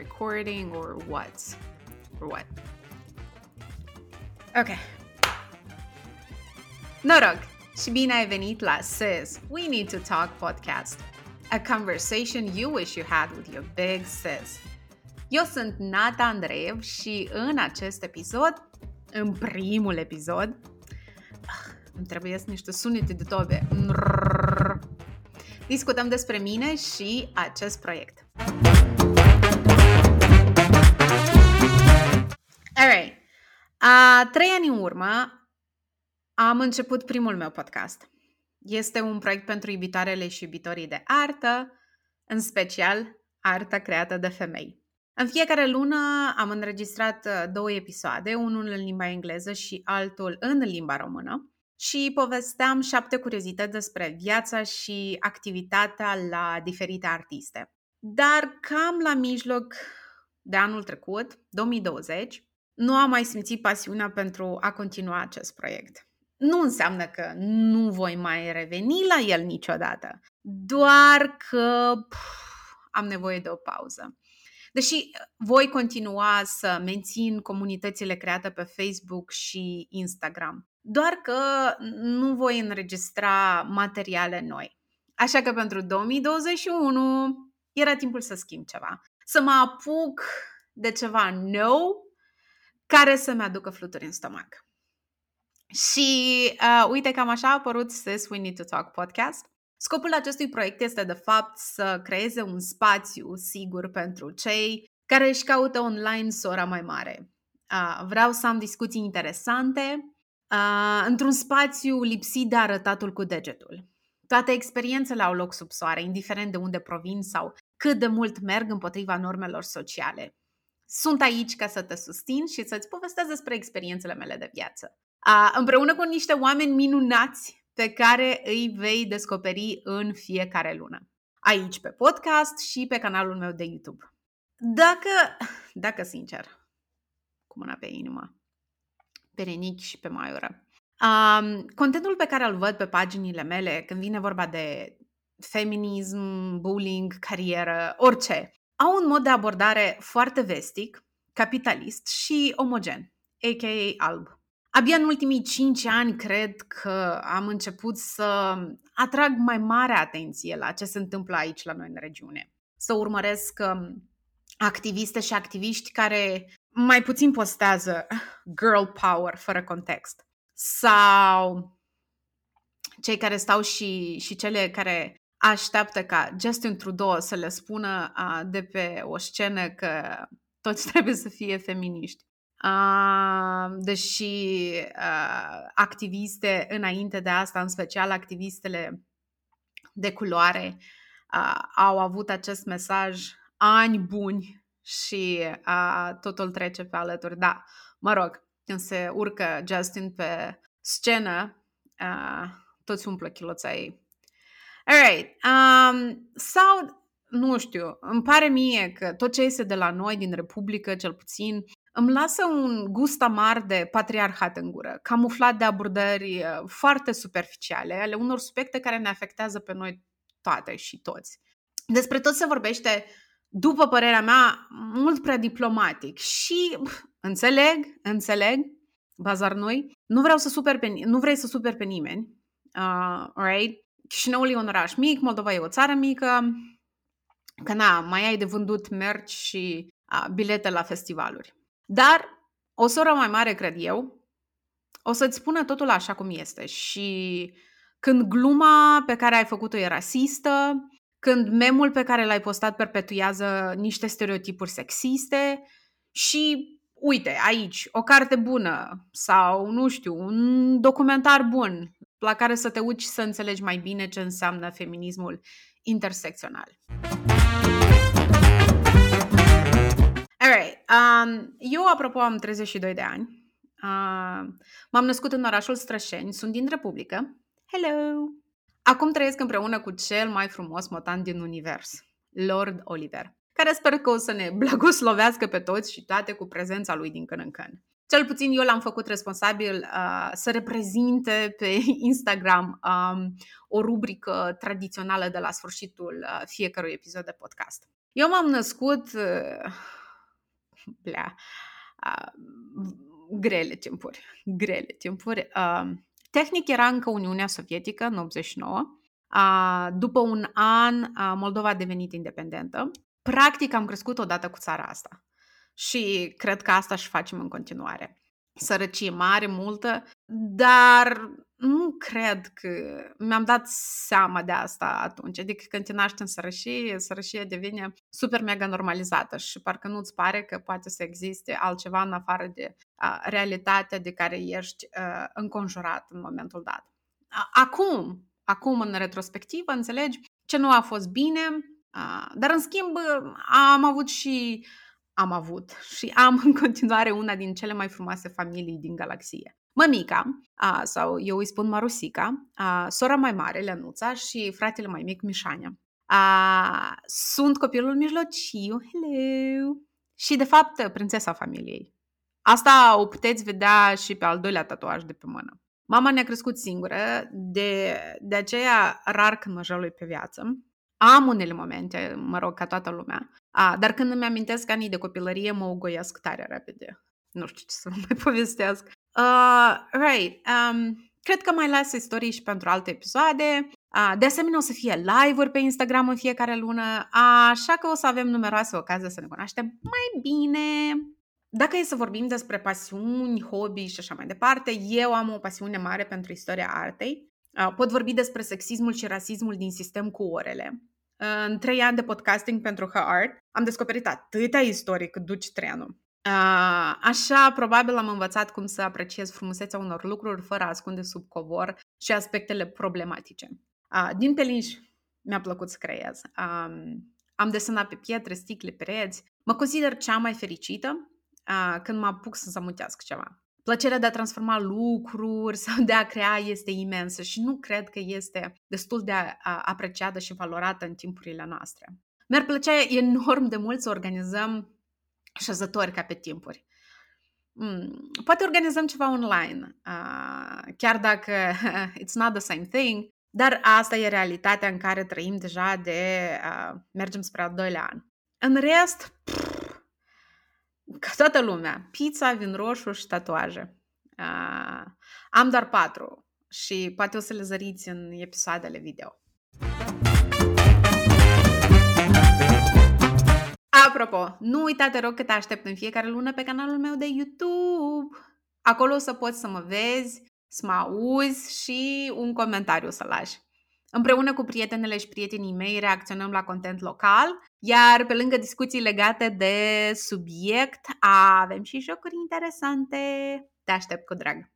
recording or what? Or what? Ok. Noroc și bine ai venit la SIS, We Need to Talk podcast. A conversation you wish you had with your big sis. Eu sunt Nata Andreev și în acest episod, în primul episod, ah, îmi trebuie niște sunete de tobe. Discutăm despre mine și acest proiect. Trei ani în urmă am început primul meu podcast. Este un proiect pentru iubitoarele și iubitorii de artă, în special arta creată de femei. În fiecare lună am înregistrat uh, două episoade, unul în limba engleză și altul în limba română și povesteam șapte curiozități despre viața și activitatea la diferite artiste. Dar cam la mijloc de anul trecut, 2020, nu am mai simțit pasiunea pentru a continua acest proiect. Nu înseamnă că nu voi mai reveni la el niciodată, doar că pf, am nevoie de o pauză. Deși voi continua să mențin comunitățile create pe Facebook și Instagram, doar că nu voi înregistra materiale noi. Așa că pentru 2021 era timpul să schimb ceva. Să mă apuc de ceva nou care să-mi aducă fluturi în stomac. Și uh, uite, cam așa a apărut Sis We Need to Talk podcast. Scopul acestui proiect este, de fapt, să creeze un spațiu sigur pentru cei care își caută online sora mai mare. Uh, vreau să am discuții interesante uh, într-un spațiu lipsit de arătatul cu degetul. Toate experiențele au loc sub soare, indiferent de unde provin sau cât de mult merg împotriva normelor sociale. Sunt aici ca să te susțin și să-ți povestesc despre experiențele mele de viață. Uh, împreună cu niște oameni minunați pe care îi vei descoperi în fiecare lună. Aici pe podcast și pe canalul meu de YouTube. Dacă, dacă sincer, cu mâna pe inimă, pe Renici și pe Maioră, um, contentul pe care îl văd pe paginile mele când vine vorba de feminism, bullying, carieră, orice, au un mod de abordare foarte vestic, capitalist și omogen, a.k.a. alb. Abia în ultimii cinci ani cred că am început să atrag mai mare atenție la ce se întâmplă aici la noi în regiune. Să urmăresc um, activiste și activiști care mai puțin postează girl power fără context. Sau cei care stau și, și cele care așteaptă ca Justin Trudeau să le spună uh, de pe o scenă că toți trebuie să fie feminiști. Uh, deși uh, activiste înainte de asta, în special activistele de culoare, uh, au avut acest mesaj ani buni și uh, totul trece pe alături. Da, mă rog, când se urcă Justin pe scenă, uh, toți umplă chiloțai Alright. Um, sau, nu știu, îmi pare mie că tot ce este de la noi, din Republică, cel puțin, îmi lasă un gust amar de patriarhat în gură, camuflat de abordări uh, foarte superficiale ale unor subiecte care ne afectează pe noi toate și toți. Despre tot se vorbește, după părerea mea, mult prea diplomatic și pf, înțeleg, înțeleg, bazar noi, nu vreau să super pe, nu vrei să super pe nimeni, uh, right? Chișinăul e un oraș mic, Moldova e o țară mică, că na, mai ai de vândut merch și a, bilete la festivaluri. Dar o soră mai mare, cred eu, o să-ți spună totul așa cum este și când gluma pe care ai făcut-o e rasistă, când memul pe care l-ai postat perpetuează niște stereotipuri sexiste și uite, aici, o carte bună sau, nu știu, un documentar bun la care să te uiți să înțelegi mai bine ce înseamnă feminismul intersecțional. Alright. Um, eu, apropo, am 32 de ani. Uh, m-am născut în orașul Strășeni, sunt din Republică. Hello! Acum trăiesc împreună cu cel mai frumos motan din univers, Lord Oliver, care sper că o să ne blagoslovească pe toți și toate cu prezența lui din când în când. Cel puțin eu l-am făcut responsabil uh, să reprezinte pe Instagram um, o rubrică tradițională de la sfârșitul uh, fiecărui episod de podcast. Eu m-am născut, blea, grele timpuri, grele timpuri. Tehnic era încă Uniunea Sovietică în 89. După un an, Moldova a devenit independentă. Practic am crescut odată cu țara asta. Și cred că asta și facem în continuare. Sărăcie mare, multă, dar nu cred că mi-am dat seama de asta atunci. Adică când te naști în sărășie, sărășia devine super mega normalizată și parcă nu-ți pare că poate să existe altceva în afară de a, realitatea de care ești a, înconjurat în momentul dat. A, acum, acum în retrospectivă, înțelegi ce nu a fost bine, a, dar în schimb am avut și am avut și am în continuare una din cele mai frumoase familii din galaxie. Mămica, a, sau eu îi spun Marusica, a, sora mai mare, Lenuța, și fratele mai mic, Mișania. A, sunt copilul mijlociu, hello, și de fapt prințesa familiei. Asta o puteți vedea și pe al doilea tatuaj de pe mână. Mama ne-a crescut singură, de, de aceea rar când mă jălui pe viață. Am unele momente, mă rog, ca toată lumea, a, dar când îmi amintesc anii de copilărie, mă ugoiesc tare repede. Nu știu ce să vă mai povestesc. Uh, right. Um, cred că mai las istorii și pentru alte episoade. Uh, de asemenea, o să fie live-uri pe Instagram în fiecare lună, așa că o să avem numeroase ocazii să ne cunoaștem mai bine. Dacă e să vorbim despre pasiuni, hobby și așa mai departe, eu am o pasiune mare pentru istoria artei. Uh, pot vorbi despre sexismul și rasismul din sistem cu orele. În trei ani de podcasting pentru Her Art am descoperit atâtea istorii cât duci trenul. Așa, probabil am învățat cum să apreciez frumusețea unor lucruri fără a ascunde sub covor și aspectele problematice. Din pelinș mi-a plăcut să creez. Am desenat pe pietre, sticle, pereți. Mă consider cea mai fericită când mă apuc să zamutească ceva. Plăcerea de a transforma lucruri sau de a crea este imensă și nu cred că este destul de apreciată și valorată în timpurile noastre. Mi-ar plăcea enorm de mult să organizăm șezători ca pe timpuri. Mm, poate organizăm ceva online, uh, chiar dacă it's not the same thing, dar asta e realitatea în care trăim deja de uh, mergem spre al doilea an. În rest, pff, ca toată lumea, pizza, vin roșu și tatuaje. Uh, am doar patru și poate o să le zăriți în episoadele video. Apropo, nu uita, te rog, că te aștept în fiecare lună pe canalul meu de YouTube. Acolo o să poți să mă vezi, să mă auzi și un comentariu să lași. Împreună cu prietenele și prietenii mei reacționăm la content local, iar pe lângă discuții legate de subiect, avem și jocuri interesante. Te aștept cu drag!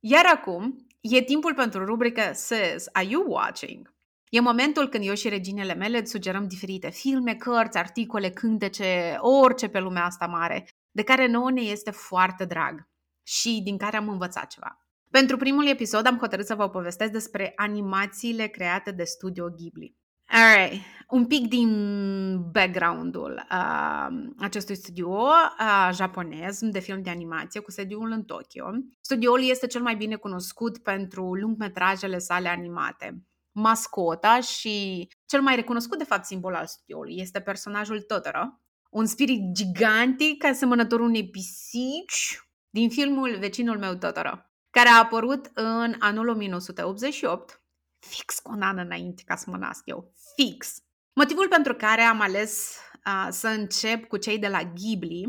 Iar acum, e timpul pentru rubrica Says, Are You Watching? E momentul când eu și reginele mele îți sugerăm diferite filme, cărți, articole, cântece, orice pe lumea asta mare, de care nouă ne este foarte drag și din care am învățat ceva. Pentru primul episod am hotărât să vă povestesc despre animațiile create de Studio Ghibli. Alright, un pic din background-ul uh, acestui studio uh, japonez de film de animație cu sediul în Tokyo. Studioul este cel mai bine cunoscut pentru lungmetrajele sale animate mascota și cel mai recunoscut, de fapt, simbol al studioului este personajul Totoro, un spirit gigantic asemănător unei pisici din filmul Vecinul meu Totoro, care a apărut în anul 1988, fix cu un an înainte ca să mă nasc eu, fix. Motivul pentru care am ales uh, să încep cu cei de la Ghibli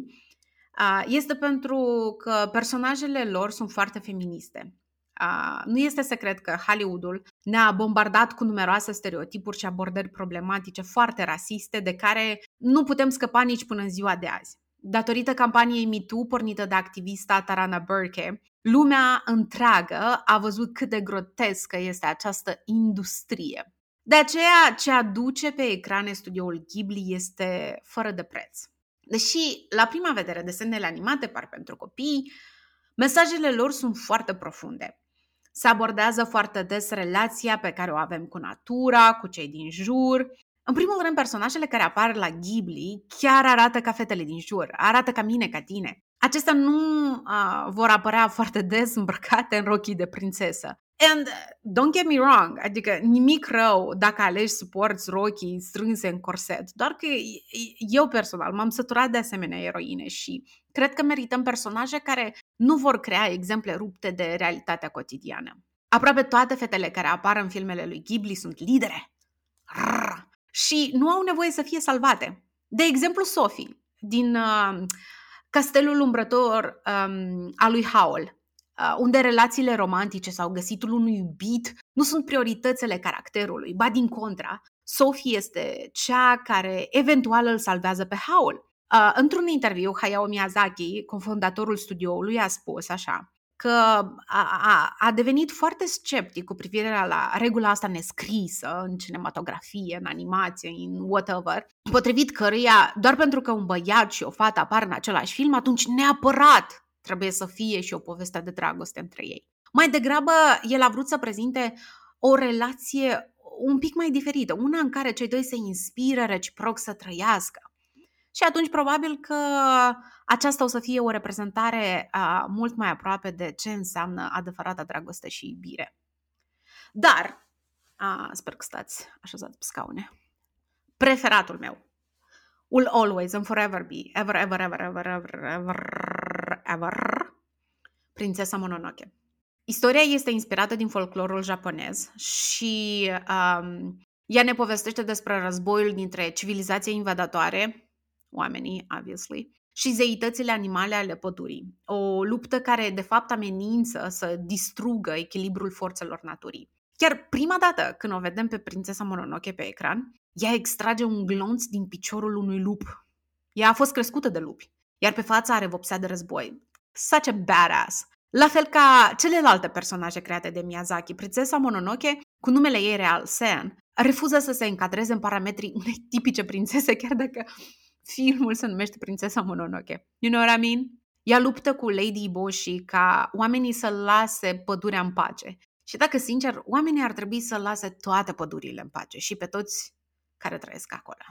uh, este pentru că personajele lor sunt foarte feministe. Uh, nu este secret că Hollywoodul ne-a bombardat cu numeroase stereotipuri și abordări problematice foarte rasiste de care nu putem scăpa nici până în ziua de azi. Datorită campaniei MeToo pornită de activista Tarana Burke, lumea întreagă a văzut cât de grotescă este această industrie. De aceea, ce aduce pe ecrane studioul Ghibli este fără de preț. Deși, la prima vedere, desenele animate par pentru copii, mesajele lor sunt foarte profunde. Se abordează foarte des relația pe care o avem cu natura, cu cei din jur. În primul rând, personajele care apar la Ghibli chiar arată ca fetele din jur, arată ca mine, ca tine. Acestea nu uh, vor apărea foarte des îmbrăcate în rochii de prințesă. And don't get me wrong, adică nimic rău dacă alegi să porți rochii strânse în corset, doar că eu personal m-am săturat de asemenea eroine și cred că merităm personaje care nu vor crea exemple rupte de realitatea cotidiană. Aproape toate fetele care apar în filmele lui Ghibli sunt lidere. Rrr. Și nu au nevoie să fie salvate. De exemplu, Sophie, din uh, Castelul Umbrător um, al lui Howell, uh, unde relațiile romantice sau găsitul unui iubit nu sunt prioritățile caracterului, ba din contra, Sophie este cea care eventual îl salvează pe Howell. Uh, într-un interviu, Hayao Miyazaki, cofondatorul studioului, a spus așa că a, a, a devenit foarte sceptic cu privire la regula asta nescrisă în cinematografie, în animație, în whatever, potrivit căruia, doar pentru că un băiat și o fată apar în același film, atunci neapărat trebuie să fie și o poveste de dragoste între ei. Mai degrabă, el a vrut să prezinte o relație un pic mai diferită, una în care cei doi se inspiră reciproc să trăiască. Și atunci probabil că aceasta o să fie o reprezentare a, mult mai aproape de ce înseamnă adevărata dragoste și iubire. Dar, a, sper că stați așezați pe scaune, preferatul meu will always and forever be, ever, ever, ever, ever, ever, ever, ever, Prințesa Mononoke. Istoria este inspirată din folclorul japonez și um, ea ne povestește despre războiul dintre civilizația invadatoare, oamenii, obviously, și zeitățile animale ale pădurii. O luptă care, de fapt, amenință să distrugă echilibrul forțelor naturii. Chiar prima dată când o vedem pe prințesa Mononoke pe ecran, ea extrage un glonț din piciorul unui lup. Ea a fost crescută de lupi, iar pe fața are vopsea de război. Such a badass! La fel ca celelalte personaje create de Miyazaki, prințesa Mononoke, cu numele ei real, Sen, refuză să se încadreze în parametrii unei tipice prințese, chiar dacă filmul se numește Prințesa Mononoke. You know what I mean? Ea luptă cu Lady Iboshi ca oamenii să lase pădurea în pace. Și dacă, sincer, oamenii ar trebui să lase toate pădurile în pace și pe toți care trăiesc acolo.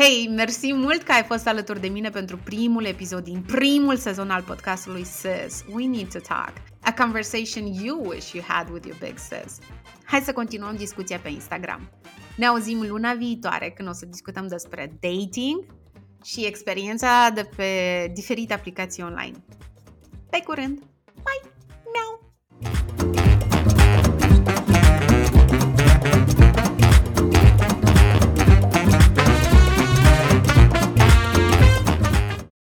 Hei, mersi mult că ai fost alături de mine pentru primul episod din primul sezon al podcastului Sis. We need to talk. A conversation you wish you had with your big sis. Hai să continuăm discuția pe Instagram. Ne auzim luna viitoare când o să discutăm despre dating și experiența de pe diferite aplicații online. Pe curând! Bye! Meow!